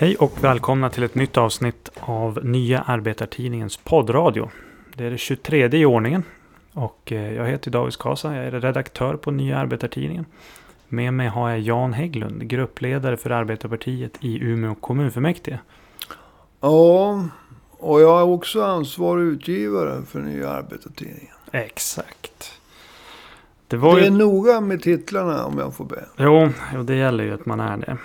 Hej och välkomna till ett nytt avsnitt av Nya Arbetartidningens poddradio. Det är det 23 i ordningen. Och eh, jag heter David Skasa, jag är redaktör på Nya Arbetartidningen. Med mig har jag Jan Hägglund, gruppledare för Arbetarpartiet i Umeå kommunfullmäktige. Ja, och jag är också ansvarig utgivare för Nya Arbetartidningen. Exakt. Det, det är ju... noga med titlarna om jag får be. Jo, jo, det gäller ju att man är det.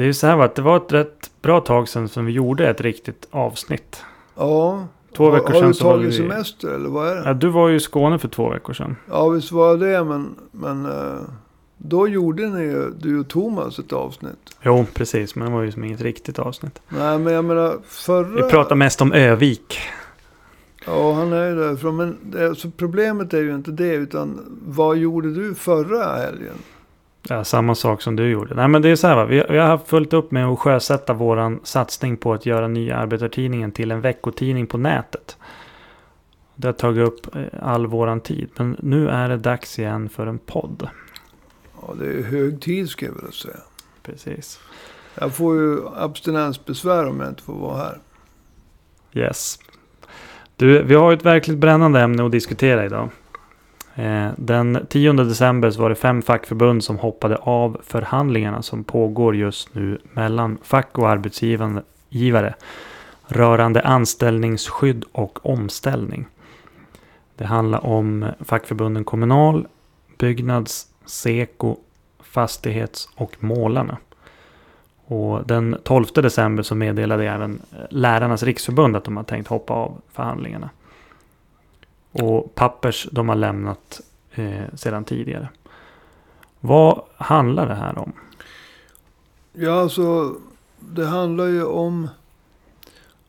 Det är ju så här att det var ett rätt bra tag sedan som vi gjorde ett riktigt avsnitt. Ja. Två veckor sedan så var Har du tagit semester eller vad är det? Ja, du var ju i Skåne för två veckor sedan. Ja, visst var det. Men, men eh, då gjorde ni ju, du och Thomas ett avsnitt. Jo, precis. Men det var ju som inget riktigt avsnitt. Nej, men jag menar förra... Vi pratar mest om Övik. Ja, han är ju därifrån. Men det, alltså, problemet är ju inte det. Utan vad gjorde du förra helgen? Ja, samma sak som du gjorde. Nej, men det är så här va. Vi, vi har haft fullt upp med att sjösätta våran satsning på att göra nya arbetartidningen till en veckotidning på nätet. Det har tagit upp eh, all våran tid. Men nu är det dags igen för en podd. Ja, det är hög tid ska jag vilja säga. Precis. Jag får ju abstinensbesvär om jag inte får vara här. Yes. Du, vi har ett verkligt brännande ämne att diskutera idag. Eh, den 10 december så var det fem fackförbund som hoppade av förhandlingarna som pågår just nu mellan fack och arbetsgivare rörande anställningsskydd och omställning. Det handlar om fackförbunden Kommunal, Byggnads, Seko, Fastighets och Målarna. Och den 12 december så meddelade även eh, Lärarnas riksförbund att de har tänkt hoppa av förhandlingarna. Och Pappers de har lämnat eh, sedan tidigare. Vad handlar det här om? Ja, alltså det handlar ju om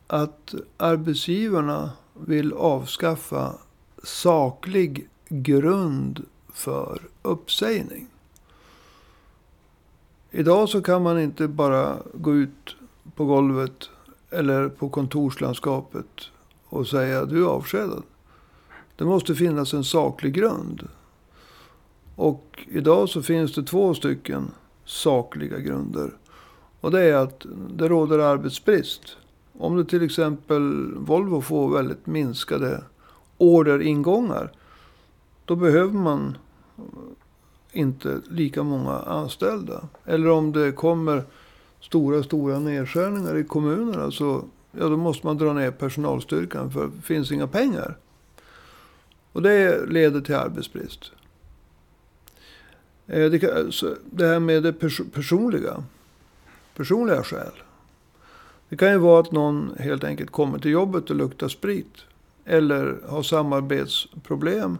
att arbetsgivarna vill avskaffa saklig grund för uppsägning. Idag så kan man inte bara gå ut på golvet eller på kontorslandskapet och säga du är avskedad. Det måste finnas en saklig grund. Och idag så finns det två stycken sakliga grunder. Och det är att det råder arbetsbrist. Om det till exempel Volvo får väldigt minskade orderingångar. Då behöver man inte lika många anställda. Eller om det kommer stora, stora nedskärningar i kommunerna. Så ja, då måste man dra ner personalstyrkan för det finns inga pengar. Och det leder till arbetsbrist. Eh, det här med det personliga. Personliga skäl. Det kan ju vara att någon helt enkelt kommer till jobbet och luktar sprit. Eller har samarbetsproblem.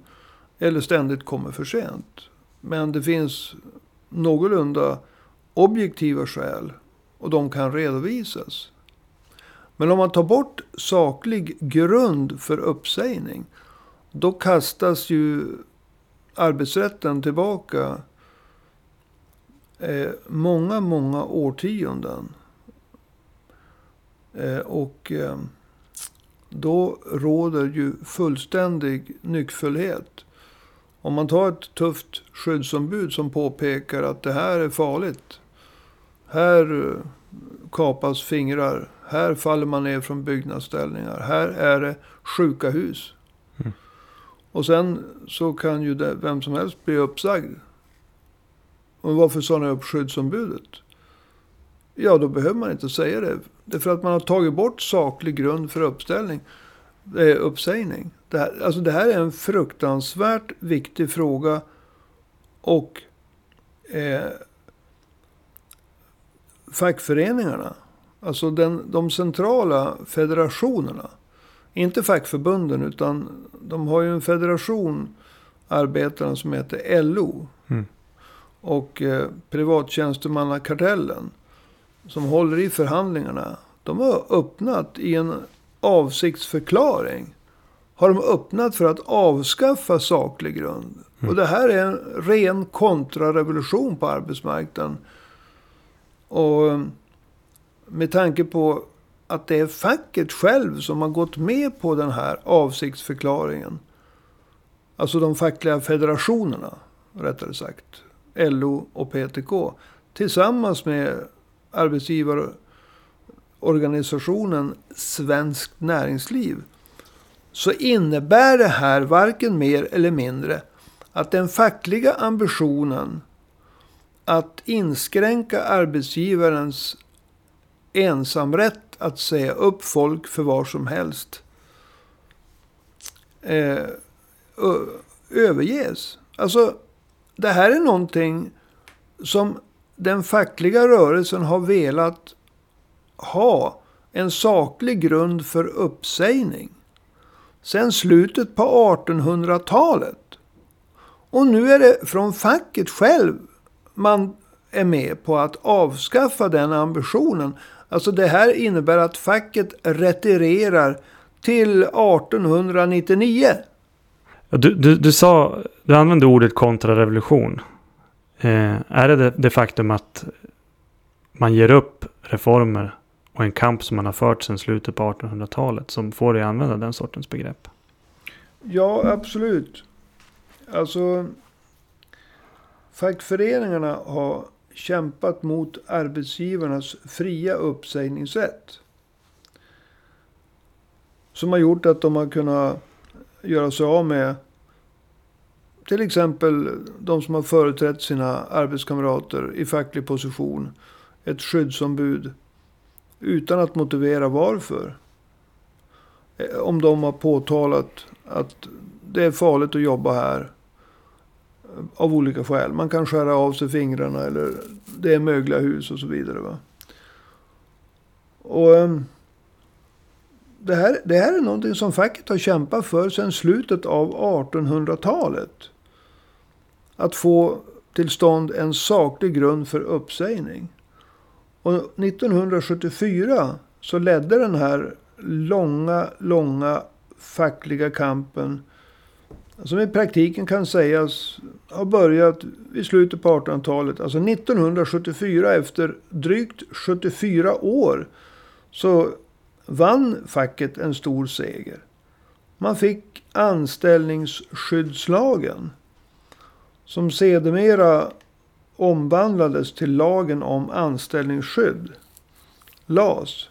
Eller ständigt kommer för sent. Men det finns någorlunda objektiva skäl. Och de kan redovisas. Men om man tar bort saklig grund för uppsägning. Då kastas ju arbetsrätten tillbaka eh, många, många årtionden. Eh, och eh, då råder ju fullständig nyckfullhet. Om man tar ett tufft skyddsombud som påpekar att det här är farligt. Här eh, kapas fingrar. Här faller man ner från byggnadsställningar. Här är det sjuka hus. Och sen så kan ju det, vem som helst bli uppsagd. Och varför sa ni upp skyddsombudet? Ja, då behöver man inte säga det. Det är för att man har tagit bort saklig grund för uppställning. Det är uppsägning. Det här, alltså det här är en fruktansvärt viktig fråga. Och eh, fackföreningarna, alltså den, de centrala federationerna inte fackförbunden, utan de har ju en federation, arbetarna, som heter LO. Mm. Och eh, privattjänstemannakartellen, som håller i förhandlingarna. De har öppnat i en avsiktsförklaring. Har de öppnat för att avskaffa saklig grund. Mm. Och det här är en ren kontrarevolution på arbetsmarknaden. Och eh, med tanke på att det är facket själv som har gått med på den här avsiktsförklaringen. Alltså de fackliga federationerna, rättare sagt. LO och PTK. Tillsammans med arbetsgivarorganisationen Svenskt Näringsliv. Så innebär det här varken mer eller mindre att den fackliga ambitionen att inskränka arbetsgivarens ensamrätt att säga upp folk för vad som helst eh, överges. Alltså, det här är någonting som den fackliga rörelsen har velat ha en saklig grund för uppsägning. Sen slutet på 1800-talet. Och nu är det från facket själv man är med på att avskaffa den ambitionen. Alltså det här innebär att facket retirerar till 1899. Du, du, du sa, du använde ordet kontrarevolution. Eh, är det, det det faktum att man ger upp reformer och en kamp som man har fört sedan slutet på 1800-talet som får dig använda den sortens begrepp? Ja, absolut. Alltså, fackföreningarna har kämpat mot arbetsgivarnas fria uppsägningsrätt. Som har gjort att de har kunnat göra sig av med till exempel de som har företrätt sina arbetskamrater i facklig position. Ett skyddsombud. Utan att motivera varför. Eh, om de har påtalat att det är farligt att jobba här. Av olika skäl. Man kan skära av sig fingrarna eller det är mögliga hus och så vidare. Va? Och ehm, det här, det här är någonting som facket har kämpat för sedan slutet av 1800-talet. Att få till stånd en saklig grund för uppsägning. Och 1974 så ledde den här långa, långa fackliga kampen. Som i praktiken kan sägas ha börjat vid slutet på 1800-talet. Alltså 1974 efter drygt 74 år. Så vann facket en stor seger. Man fick anställningsskyddslagen. Som sedermera omvandlades till lagen om anställningsskydd. LAS.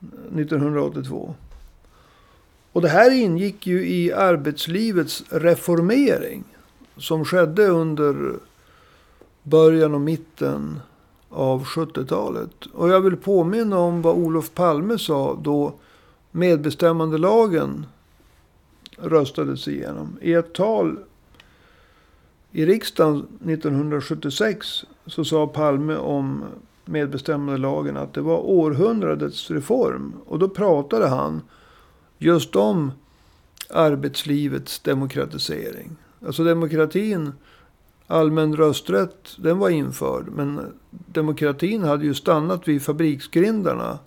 1982. Och det här ingick ju i arbetslivets reformering. Som skedde under början och mitten av 70-talet. Och jag vill påminna om vad Olof Palme sa då medbestämmandelagen röstades igenom. I ett tal i riksdagen 1976 så sa Palme om medbestämmandelagen att det var århundradets reform. Och då pratade han just om arbetslivets demokratisering. Alltså demokratin allmän rösträtt, den var införd. Men demokratin hade ju stannat vid fabriksgrindarna.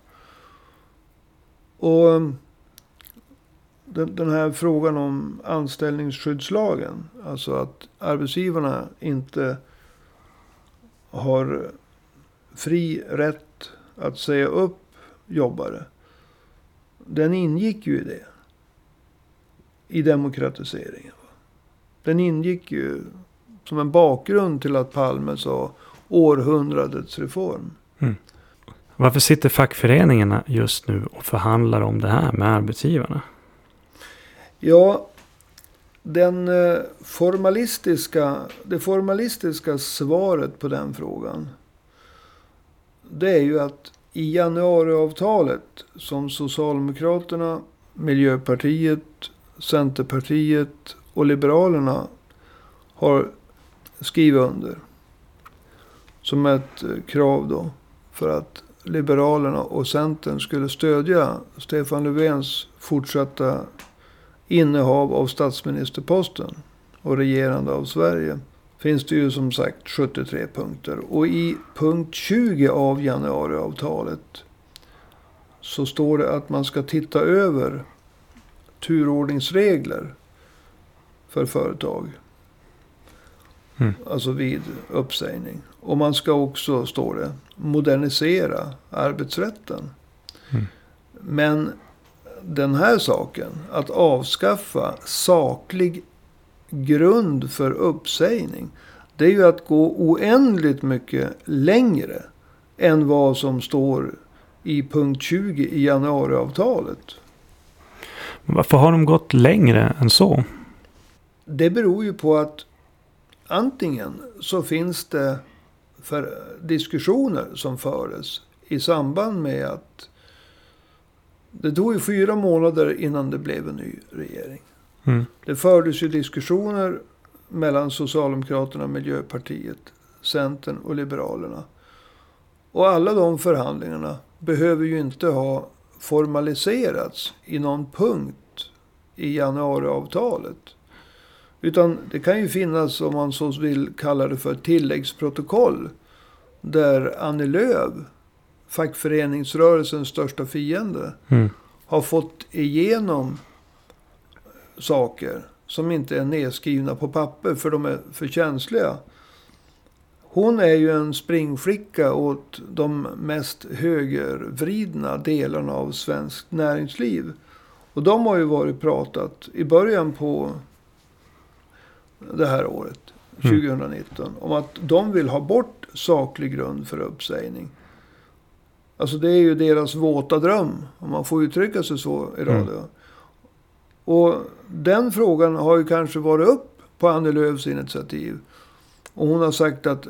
Och ehm, den här frågan om anställningsskyddslagen. Alltså att arbetsgivarna inte har fri rätt att säga upp jobbare. Den ingick ju i det. I demokratiseringen. Den ingick ju som en bakgrund till att Palme sa århundradets reform. Mm. Varför sitter fackföreningarna just nu och förhandlar om det här med arbetsgivarna? Ja, den eh, formalistiska, det formalistiska svaret på den frågan. Det är ju att i januariavtalet som Socialdemokraterna, Miljöpartiet, Centerpartiet och Liberalerna har skrivit under. Som ett krav då. För att Liberalerna och Centern skulle stödja Stefan Löfvens fortsatta innehav av statsministerposten och regerande av Sverige. Finns det ju som sagt 73 punkter. Och i punkt 20 av januariavtalet så står det att man ska titta över turordningsregler för företag. Mm. Alltså vid uppsägning. Och man ska också, står det, modernisera arbetsrätten. Mm. Men den här saken, att avskaffa saklig grund för uppsägning. Det är ju att gå oändligt mycket längre än vad som står i punkt 20 i januariavtalet. Varför har de gått längre än så? Det beror ju på att antingen så finns det för diskussioner som fördes i samband med att det tog ju fyra månader innan det blev en ny regering. Mm. Det fördes ju diskussioner mellan Socialdemokraterna, Miljöpartiet, Centern och Liberalerna. Och alla de förhandlingarna behöver ju inte ha formaliserats i någon punkt i januariavtalet. Utan det kan ju finnas, om man så vill kalla det för tilläggsprotokoll. Där Annie Lööf, fackföreningsrörelsens största fiende, Mm. har fått igenom saker som inte är nedskrivna på papper för de är för känsliga. Hon är ju en springflicka åt de mest högervridna delarna av svenskt näringsliv. Och de har ju varit pratat i början på det här året, Mm. 2019, om att de vill ha bort saklig grund för uppsägning. Alltså det är ju deras våta dröm, om man får uttrycka sig så i Mm. Och den frågan har ju kanske varit upp på Annie Lööfs initiativ. Och hon har sagt att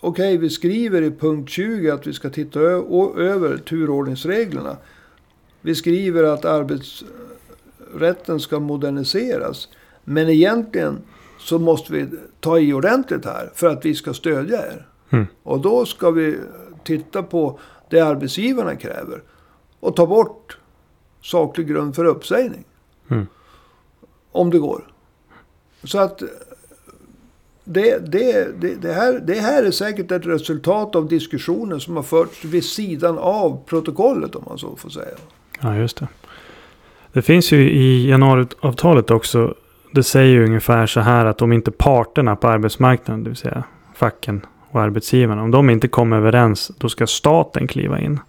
okej, vi skriver i punkt 20 att vi ska titta över turordningsreglerna. Vi skriver att arbetsrätten ska moderniseras. Men egentligen så måste vi ta i ordentligt här för att vi ska stödja er. Mm. Och då ska vi titta på det arbetsgivarna kräver. Och ta bort saklig grund för uppsägning. Mm. Om det går. Så att det, det, det, det, här, det här är säkert ett resultat av diskussioner som har förts vid sidan av protokollet om man så får säga. Ja, just det. Det finns ju i januariavtalet också. Det säger ju ungefär så här att om inte parterna på arbetsmarknaden, det vill säga facken och arbetsgivarna, om de inte kommer överens, då ska staten kliva in.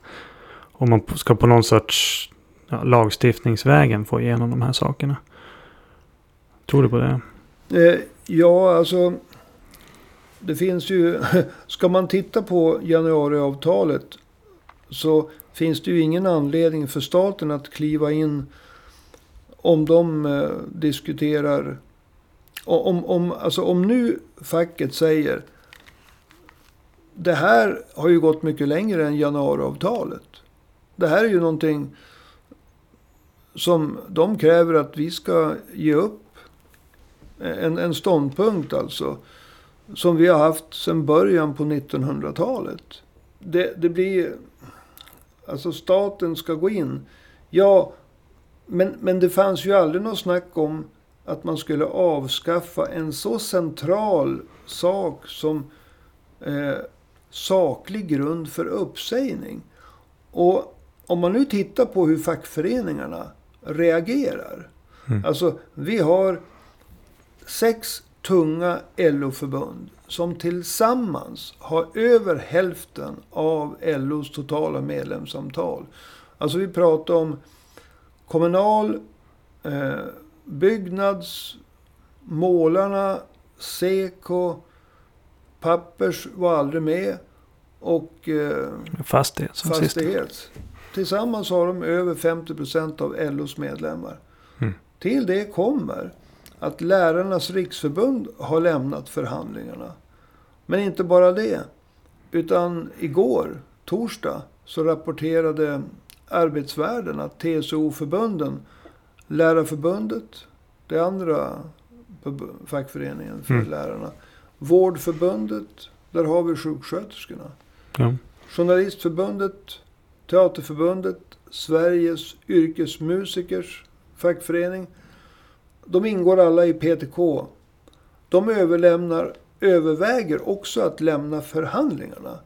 Och man ska på någon sorts ja, lagstiftningsvägen få igenom de här sakerna. Tror du på det? Eh, ja, alltså. Det finns ju. Ska man titta på januariavtalet. Så finns det ju ingen anledning för staten att kliva in. Om de eh, diskuterar. Om, om, alltså om nu facket säger. Det här har ju gått mycket längre än januariavtalet. Det här är ju någonting. Som de kräver att vi ska ge upp en, en ståndpunkt alltså. Som vi har haft sedan början på 1900-talet. Det, det blir... Alltså staten ska gå in. Ja, men, men det fanns ju aldrig något snack om att man skulle avskaffa en så central sak som eh, saklig grund för uppsägning. Och om man nu tittar på hur fackföreningarna reagerar. Mm. Alltså, vi har sex tunga LO-förbund som tillsammans har över hälften av LOs totala medlemsantal. Alltså vi pratar om Kommunal, eh, Byggnads, Målarna, Seko, Pappers var aldrig med och eh, Fastighet. Fastighet. Tillsammans har de över 50 procent av LOs medlemmar. Mm. Till det kommer att Lärarnas riksförbund har lämnat förhandlingarna. Men inte bara det. Utan igår, torsdag, så rapporterade arbetsvärlden att TCO-förbunden, Lärarförbundet, det andra fackföreningen för Mm. lärarna, Vårdförbundet, där har vi sjuksköterskorna. Ja. Journalistförbundet, Teaterförbundet, Sveriges yrkesmusikers fackförening. De ingår alla i PTK. De överlämnar, överväger också att lämna förhandlingarna.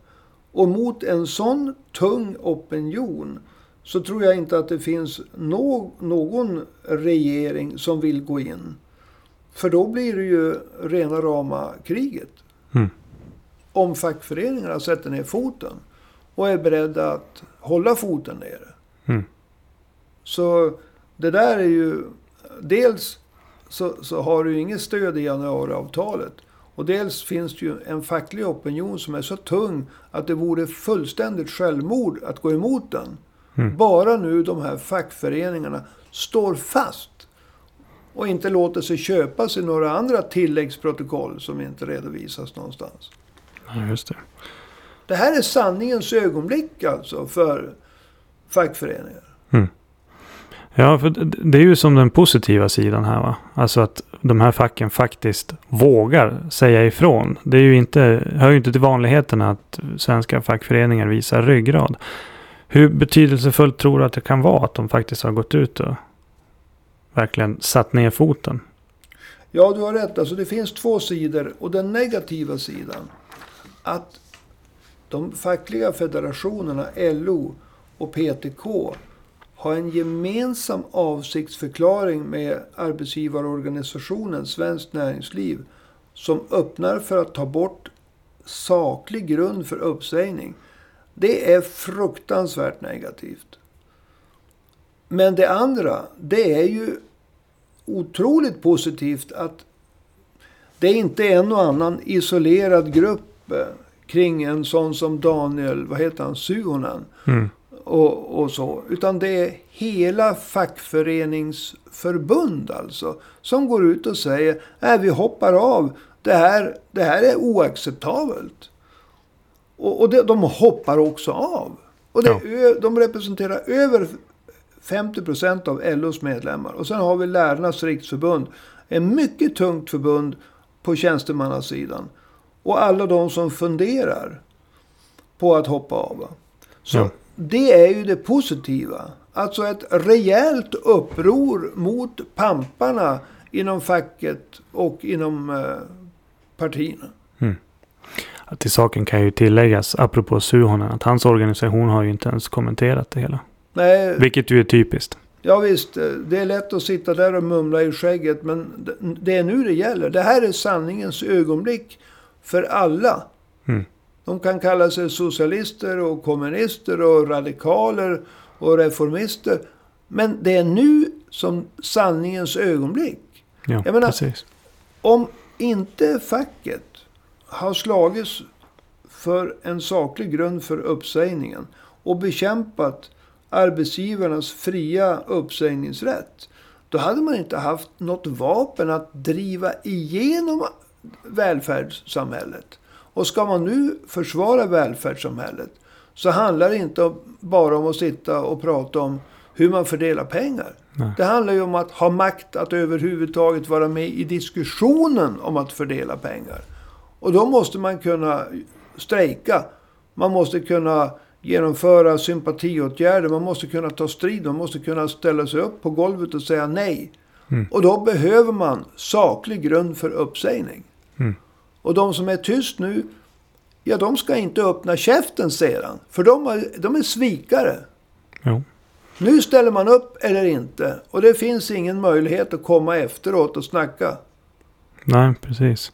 Och mot en sån tung opinion så tror jag inte att det finns någon regering som vill gå in. För då blir det ju rena rama kriget Mm. om fackföreningarna sätter ner foten och är beredda att hålla foten nere. Mm. Så det där är ju... Dels så, så har du ju inget stöd i januariavtalet. Och dels finns det ju en facklig opinion som är så tung att det vore fullständigt självmord att gå emot den. Mm. Bara nu de här fackföreningarna står fast och inte låter sig köpas i några andra tilläggsprotokoll som inte redovisas någonstans. Ja, just det. Det här är sanningens ögonblick alltså för fackföreningar. Ja, för det- det är ju som den positiva sidan här va. Alltså att de här facken faktiskt vågar säga ifrån. Det är ju inte, hör ju inte till vanligheterna att svenska fackföreningar visar ryggrad. Hur betydelsefullt tror du att det kan vara att de faktiskt har gått ut och verkligen satt ner foten? Ja, du har rätt. Alltså det finns två sidor. Och den negativa sidan. Att de fackliga federationerna, LO och PTK, har en gemensam avsiktsförklaring med arbetsgivarorganisationen Svenskt Näringsliv. Som öppnar för att ta bort saklig grund för uppsägning. Det är fruktansvärt negativt. Men det andra, det är ju otroligt positivt att det inte är en och annan isolerad grupp eh, kring en sån som Daniel, vad heter han, Suhonen Mm. och, och så. Utan det är hela fackföreningsförbund alltså. Som går ut och säger, nej vi hoppar av. Det här, det här är oacceptabelt. Och, och det, de hoppar också av. Och det, Ja. de representerar över 50 procent av LOs medlemmar. Och sen har vi Lärarnas riksförbund. En mycket tungt förbund på tjänstemannasidan. Och alla de som funderar på att hoppa av. Så Ja. det är ju det positiva. Alltså ett rejält uppror mot pamparna inom facket och inom eh, partierna. Till saken kan ju tilläggas, apropå Suhonen, att hans organisation har ju inte ens kommenterat det hela. Nej, Vilket ju är typiskt. Ja visst, det är lätt att sitta där och mumla i skägget. Men det är nu det gäller. Det här är sanningens ögonblick för alla. Mm. De kan kalla sig socialister och kommunister och radikaler och reformister. Men det är nu som sanningens ögonblick. Ja, Jag menar- precis. Om inte facket har slagits för en saklig grund för uppsägningen och bekämpat arbetsgivarnas fria uppsägningsrätt. Då hade man inte haft något vapen att driva igenom välfärdssamhället. Och ska man nu försvara välfärdssamhället så handlar det inte bara om att sitta och prata om hur man fördelar pengar. Nej. Det handlar ju om att ha makt att överhuvudtaget vara med i diskussionen om att fördela pengar. Och då måste man kunna strejka. Man måste kunna genomföra sympatiåtgärder. Man måste kunna ta strid. Man måste kunna ställa sig upp på golvet och säga nej. Mm. Och då behöver man saklig grund för uppsägning. Mm. Och de som är tyst nu, ja de ska inte öppna käften säger han. För de, har, de är svikare. Jo. Nu ställer man upp eller inte. Och det finns ingen möjlighet att komma efteråt och snacka. Nej, precis.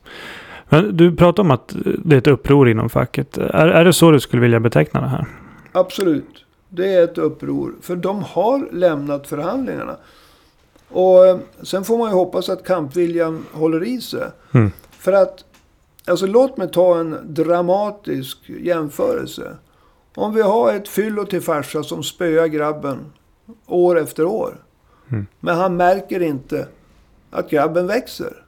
Men du pratar om att det är ett uppror inom facket. Är, är det så du skulle vilja beteckna det här? Absolut. Det är ett uppror. För de har lämnat förhandlingarna. Och eh, sen får man ju hoppas att kampviljan håller i sig. Mm. För att, alltså låt mig ta en dramatisk jämförelse. Om vi har ett fyllo till farsa som spöar grabben år efter år. Mm. Men han märker inte att grabben växer.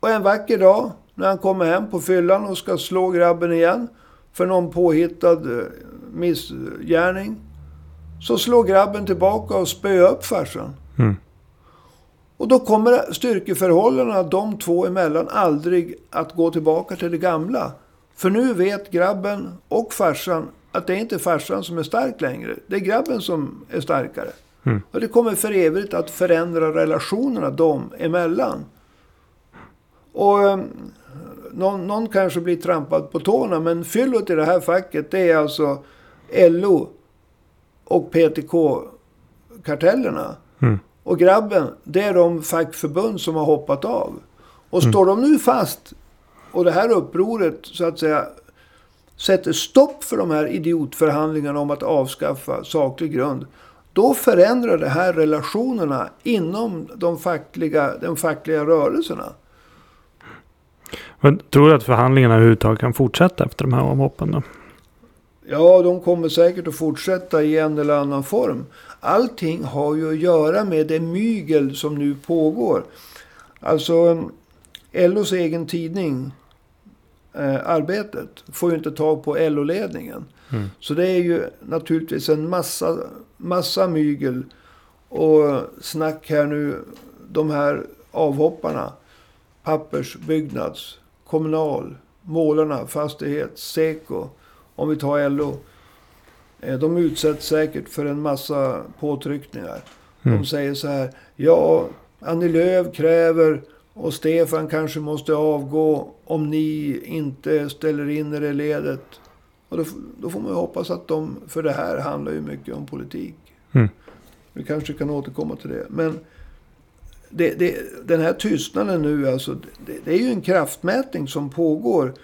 Och en vacker dag när han kommer hem på fyllan och ska slå grabben igen för någon påhittad eh, missgärning. Så slår grabben tillbaka och spöar upp farsan. Mm. Och då kommer styrkeförhållandena de två emellan aldrig att gå tillbaka till det gamla. För nu vet grabben och farsan att det är inte farsan som är stark längre. Det är grabben som är starkare. Mm. Och det kommer för evigt att förändra relationerna dem emellan. Och eh, någon, någon kanske blir trampad på tårna. Men fyllot i det här facket det är alltså LO och PTK-kartellerna. Mm. Och grabben, det är de fackförbund som har hoppat av. Och Mm. står de nu fast och det här upproret så att säga sätter stopp för de här idiotförhandlingarna om att avskaffa saklig grund. Då förändrar det här relationerna inom de fackliga, de fackliga rörelserna. Men tror du att förhandlingarna överhuvudtaget kan fortsätta efter de här avhoppen då? Ja, de kommer säkert att fortsätta i en eller annan form. Allting har ju att göra med det mygel som nu pågår. Alltså, LOs egen tidning, eh, Arbetet, får ju inte tag på LO-ledningen. Mm. Så det är ju naturligtvis en massa, massa mygel och snack här nu. De här avhopparna. Pappers, Byggnads, Kommunal, Målarna, Fastighet, Seko. Om vi tar LO. Eh, De utsätts säkert för en massa påtryckningar. Mm. De säger så här. Ja, Annie Lööf kräver och Stefan kanske måste avgå om ni inte ställer in er i ledet. Och då, då får man ju hoppas att de, för det här handlar ju mycket om politik. Mm. Vi kanske kan återkomma till det. Men det, det, den här tystnaden nu, alltså, det, det är ju en kraftmätning som pågår.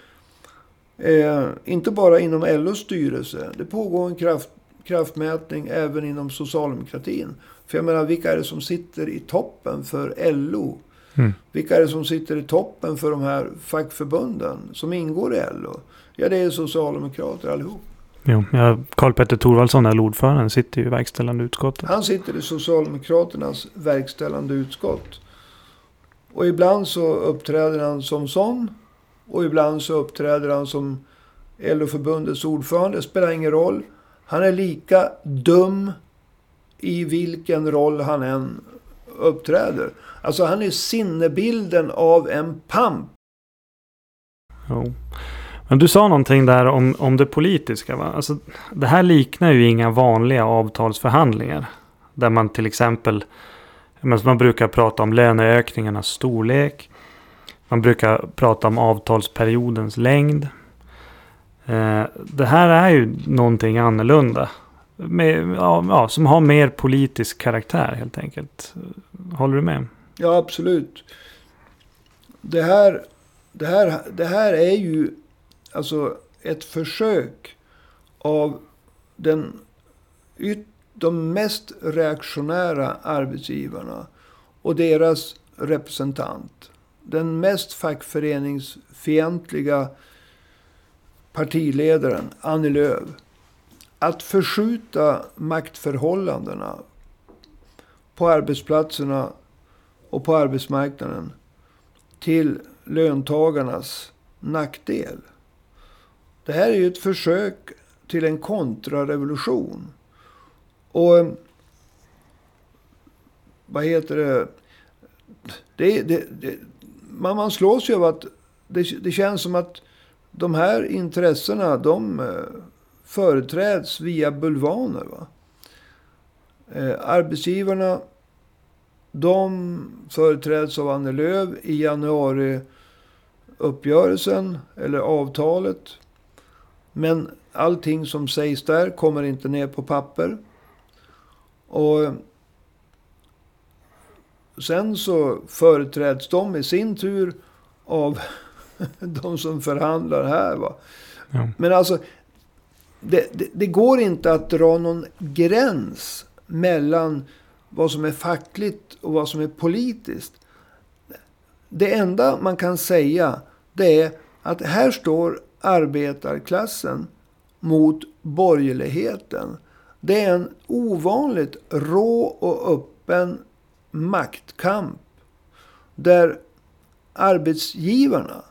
Eh, inte bara inom LOs styrelse. Det pågår en kraft, kraftmätning även inom socialdemokratin. För jag menar, vilka är det som sitter i toppen för LO? Mm. Vilka är det som sitter i toppen för de här fackförbunden som ingår i LO? Ja, det är socialdemokrater allihop. Jo, ja, Karl-Petter Thorwaldsson, är ordföranden, sitter ju i verkställande utskottet. Han sitter i Socialdemokraternas verkställande utskott. Och ibland så uppträder han som sån. Och ibland så uppträder han som LO-förbundets ordförande. Det spelar ingen roll. Han är lika dum i vilken roll han än uppträder. Alltså han är sinnebilden av en pamp. Jo. Men du sa någonting där om, om det politiska. Va? Alltså, det här liknar ju inga vanliga avtalsförhandlingar. Där man till exempel men man brukar prata om löneökningarnas storlek. Man brukar prata om avtalsperiodens längd. Eh, det här är ju någonting annorlunda. Med, ja, ja, som har mer politisk karaktär helt enkelt. Håller du med? Ja, absolut. Det här, det här, det här är ju alltså ett försök av den yt, de mest reaktionära arbetsgivarna och deras representant. Den mest fackföreningsfientliga partiledaren, Annie Lööf. Att förskjuta maktförhållandena på arbetsplatserna och på arbetsmarknaden till löntagarnas nackdel. Det här är ju ett försök till en kontrarevolution. Och eh, vad heter det? det, det, det man, man slås ju av att det, det känns som att de här intressena de eh, företräds via bulvaner. Va? Eh, arbetsgivarna de företräds av Annie Lööf i januariuppgörelsen eller avtalet. Men allting som sägs där kommer inte ner på papper. Och sen så företräds de i sin tur av de som förhandlar här. Va? Ja. Men alltså, det, det, det går inte att dra någon gräns mellan vad som är fackligt och vad som är politiskt. Det enda man kan säga det är att här står arbetarklassen mot borgerligheten. Det är en ovanligt rå och öppen maktkamp. Där arbetsgivarna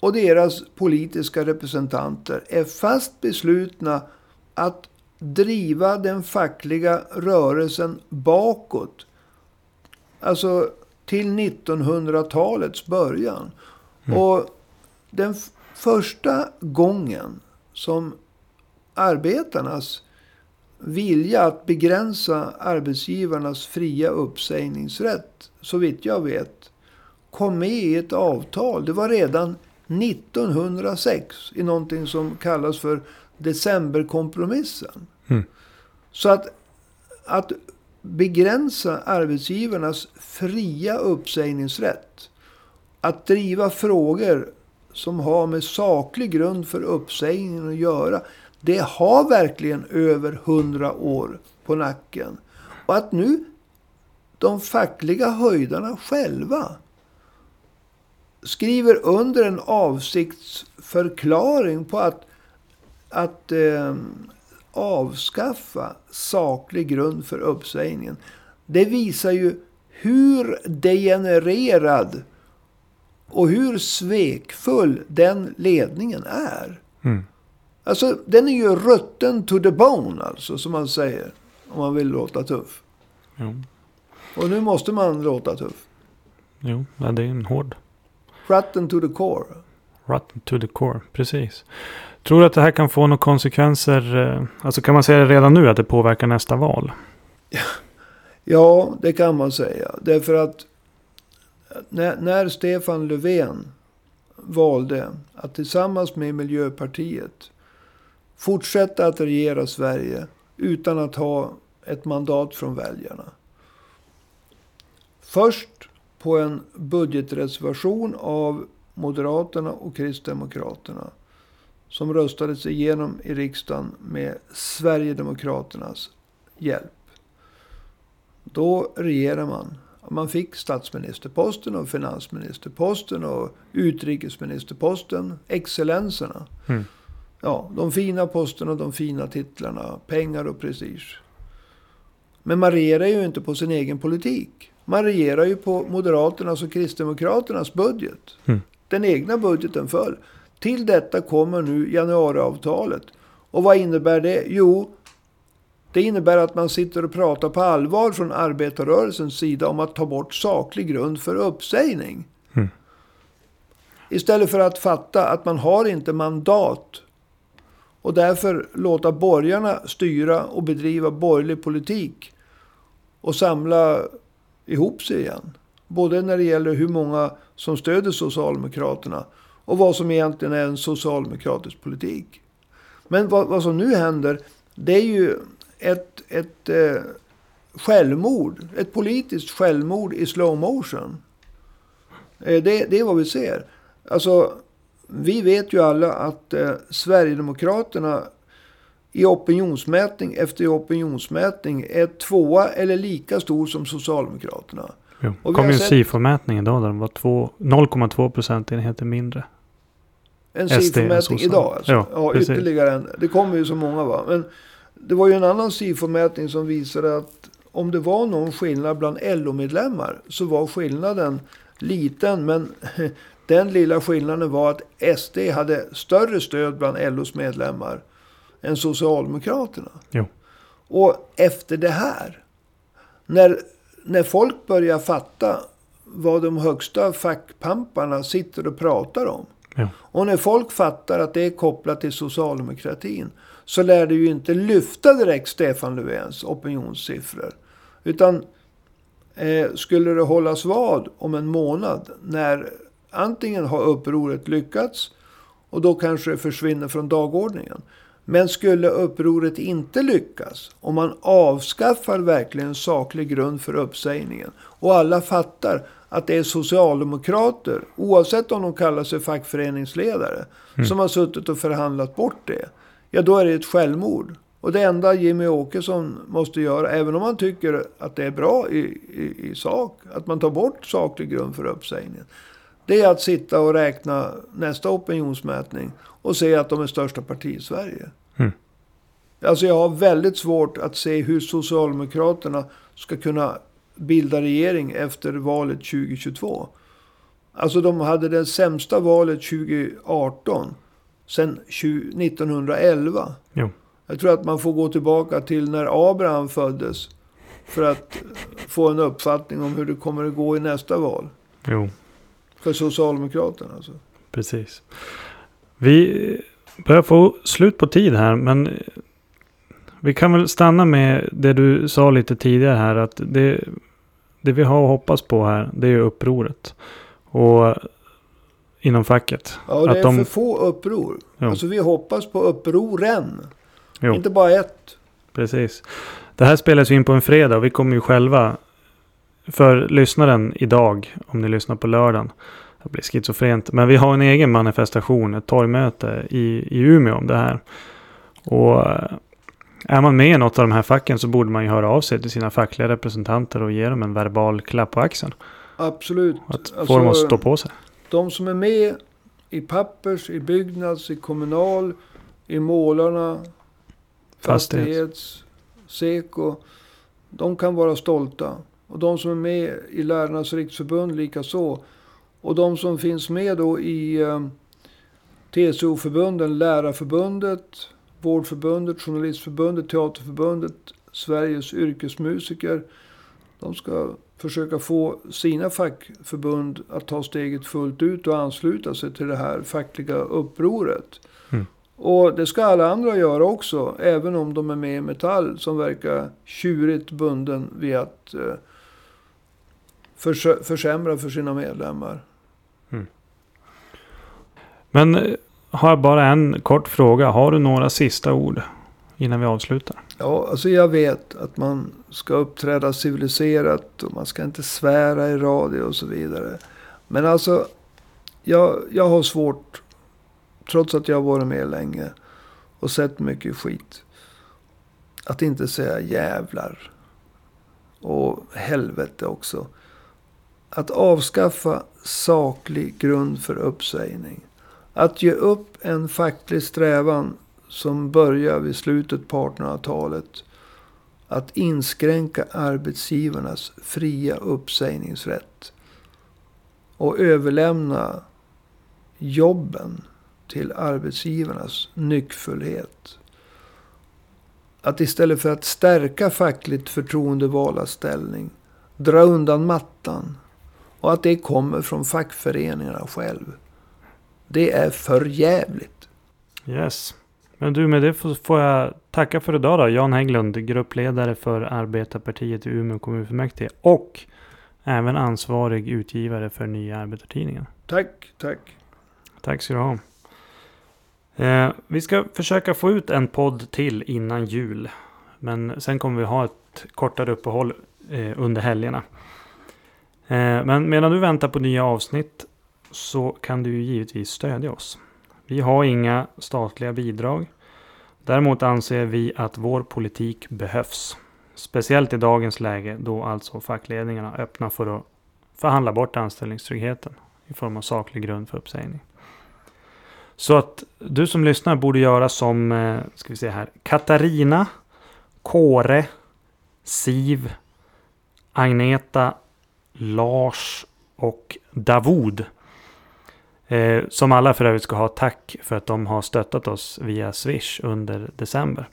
och deras politiska representanter är fast beslutna att driva den fackliga rörelsen bakåt. Alltså till 1900-talets början. Mm. Och den första gången som arbetarnas vilja att begränsa arbetsgivarnas fria uppsägningsrätt, så vitt jag vet, kom med i ett avtal. Det var redan 1906 i någonting som kallas för decemberkompromissen. Mm. Så att, att begränsa arbetsgivarnas fria uppsägningsrätt. Att driva frågor som har med saklig grund för uppsägningen att göra. Det har verkligen över hundra år på nacken. Och att nu de fackliga höjdarna själva skriver under en avsiktsförklaring på att, att eh, avskaffa saklig grund för uppsägningen. Det visar ju hur degenererad och hur svekfull den ledningen är. Mm. Alltså, den är ju rutten to the bone, alltså, som man säger. Om man vill låta tuff. Jo, Och nu måste man låta tuff. jo ja, det är en hård. Rotten to the core. Rotten to the core, precis. Tror du att det här kan få några konsekvenser? eh, Alltså kan man säga redan nu att det påverkar nästa val? Ja, det kan man säga. Därför att när, när Stefan Löfven valde att tillsammans med Miljöpartiet fortsätta att regera Sverige utan att ha ett mandat från väljarna. Först på en budgetreservation av Moderaterna och Kristdemokraterna som röstades igenom i riksdagen med Sverigedemokraternas hjälp. Då regerar man. Man fick statsministerposten och finansministerposten och utrikesministerposten. Excellenserna. Mm. Ja, de fina posterna och de fina titlarna. Pengar och prestige. Men man regerar ju inte på sin egen politik. Man regerar ju på Moderaternas och Kristdemokraternas budget. Mm. Den egna budgeten föll. Till detta kommer nu januariavtalet. Och vad innebär det? Jo, det innebär att man sitter och pratar på allvar från arbetarrörelsens sida om att ta bort saklig grund för uppsägning. Mm. Istället för att fatta att man har inte mandat och därför låta borgarna styra och bedriva borgerlig politik och samla ihop sig igen. Både när det gäller hur många som stöder Socialdemokraterna och vad som egentligen är en socialdemokratisk politik. Men vad, vad som nu händer, det är ju ett, ett eh, självmord. Ett politiskt självmord i slow motion. Eh, det, det är vad vi ser. Alltså, vi vet ju alla att eh, Sverigedemokraterna i opinionsmätning efter opinionsmätning är tvåa eller lika stor som Socialdemokraterna. Jo. Och vi kom ju en sett- SIFO-mätning idag där de var två- 0,2 procentenheter mindre. En SIFO-mätning idag. Alltså. Ja, Ja, precis. ytterligare en. Det kommer ju så många va. Men det var ju en annan SIFO-mätning som visade att om det var någon skillnad bland LO-medlemmar så var skillnaden liten. Men den lilla skillnaden var att SD hade större stöd bland LOs medlemmar än Socialdemokraterna. Jo. Och efter det här, när, när folk börjar fatta vad de högsta fackpamparna sitter och pratar om. Ja. Och när folk fattar att det är kopplat till socialdemokratin så lär det ju inte lyfta direkt Stefan Löfvens opinionssiffror. Utan eh, skulle det hållas vad om en månad när antingen har upproret lyckats och då kanske det försvinner från dagordningen. Men skulle upproret inte lyckas, om man avskaffar verkligen saklig grund för uppsägningen och alla fattar att det är socialdemokrater, oavsett om de kallar sig fackföreningsledare, som har suttit och förhandlat bort det. Ja, då är det ett självmord. Och det enda Jimmy Åkesson måste göra, även om man tycker att det är bra i, i, i sak, att man tar bort saklig grund för uppsägningen. Det är att sitta och räkna nästa opinionsmätning och se att de är största parti i Sverige. Mm. Alltså jag har väldigt svårt att se hur Socialdemokraterna ska kunna bilda regering efter valet 2022. Alltså de hade det sämsta valet 2018 sedan 20 1911. Jo. Jag tror att man får gå tillbaka till när Abraham föddes för att få en uppfattning om hur det kommer att gå i nästa val. Jo, För Socialdemokraterna alltså. precis. Vi börjar få slut på tid här, men vi kan väl stanna med det du sa lite tidigare här. Att det, det vi har att hoppas på här, det är upproret. Och inom facket. Ja, det Att är de- för få uppror. Jo. Alltså vi hoppas på upproren. Jo. Inte bara ett. Precis. Det här spelas ju in på en fredag och vi kommer ju själva för lyssnaren idag, om ni lyssnar på lördagen. Det blir schizofrent. Men vi har en egen manifestation, ett torgmöte i, i Umeå om det här. Och eh, är man med i något av de här facken så borde man ju höra av sig till sina fackliga representanter och ge dem en verbal klapp på axeln. Absolut. Att få Alltså, dem att stå på sig. de som är med i Pappers, i Byggnads, i Kommunal, i Målarna, Fastighets, Seko. De kan vara stolta. Och de som är med i Lärarnas riksförbund lika så. Och de som finns med då i eh, TCO-förbunden, Lärarförbundet, Vårdförbundet, Journalistförbundet, Teaterförbundet, Sveriges yrkesmusiker. De ska försöka få sina fackförbund att ta steget fullt ut och ansluta sig till det här fackliga upproret. Mm. Och det ska alla andra göra också, även om de är med i Metall som verkar tjurigt bunden vid att eh, försämra för sina medlemmar. Mm. Men eh, har jag bara en kort fråga. Har du några sista ord innan vi avslutar? Ja, alltså jag vet att man ska uppträda civiliserat och man ska inte svära i radio och så vidare. Men alltså, jag, jag har svårt, trots att jag har varit med länge och sett mycket skit, att inte säga jävlar. Och helvete också. Att avskaffa saklig grund för uppsägning. Att ge upp en facklig strävan som börjar vid slutet på 1800-talet. Att inskränka arbetsgivarnas fria uppsägningsrätt. Och överlämna jobben till arbetsgivarnas nyckfullhet. Att istället för att stärka fackligt förtroendevalda ställning dra undan mattan. Och att det kommer från fackföreningarna själv. Det är för jävligt. Yes. Men du, med det får jag tacka för idag då. Jan Hägglund, gruppledare för Arbetarpartiet i Umeå kommunfullmäktige. Och även ansvarig utgivare för Nya Arbetartidningen. Tack, tack. Tack ska du ha. Eh, vi ska försöka få ut en podd till innan jul. Men sen kommer vi ha ett kortare uppehåll eh, under helgerna. Eh, men medan du väntar på nya avsnitt så kan du givetvis stödja oss. Vi har inga statliga bidrag. Däremot anser vi att vår politik behövs. Speciellt i dagens läge då alltså fackledningarna öppnar för att förhandla bort anställningstryggheten i form av saklig grund för uppsägning. Så att du som lyssnar borde göra som, eh, ska vi se här, Katarina, Kåre, Siv, Agneta, Lars och Davud Eh, som alla för övrigt ska ha tack för att de har stöttat oss via Swish under december.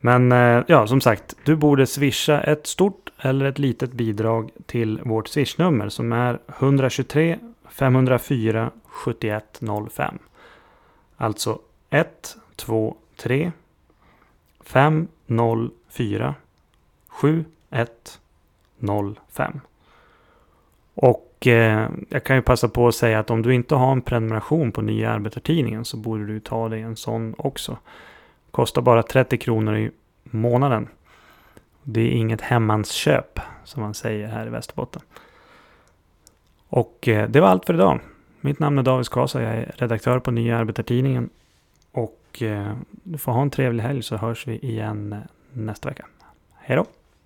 Men eh, ja, som sagt, du borde swisha ett stort eller ett litet bidrag till vårt swishnummer som är 123 504 7105. Alltså 123 504 7105. Och eh, jag kan ju passa på att säga att om du inte har en prenumeration på Nya Arbetartidningen så borde du ta dig en sån också. Kostar bara 30 kronor i månaden. Det är inget hemmansköp som man säger här i Västerbotten. Och eh, det var allt för idag. Mitt namn är David Skasa. Jag är redaktör på Nya Arbetartidningen. Och eh, du får ha en trevlig helg så hörs vi igen eh, nästa vecka. Hej då!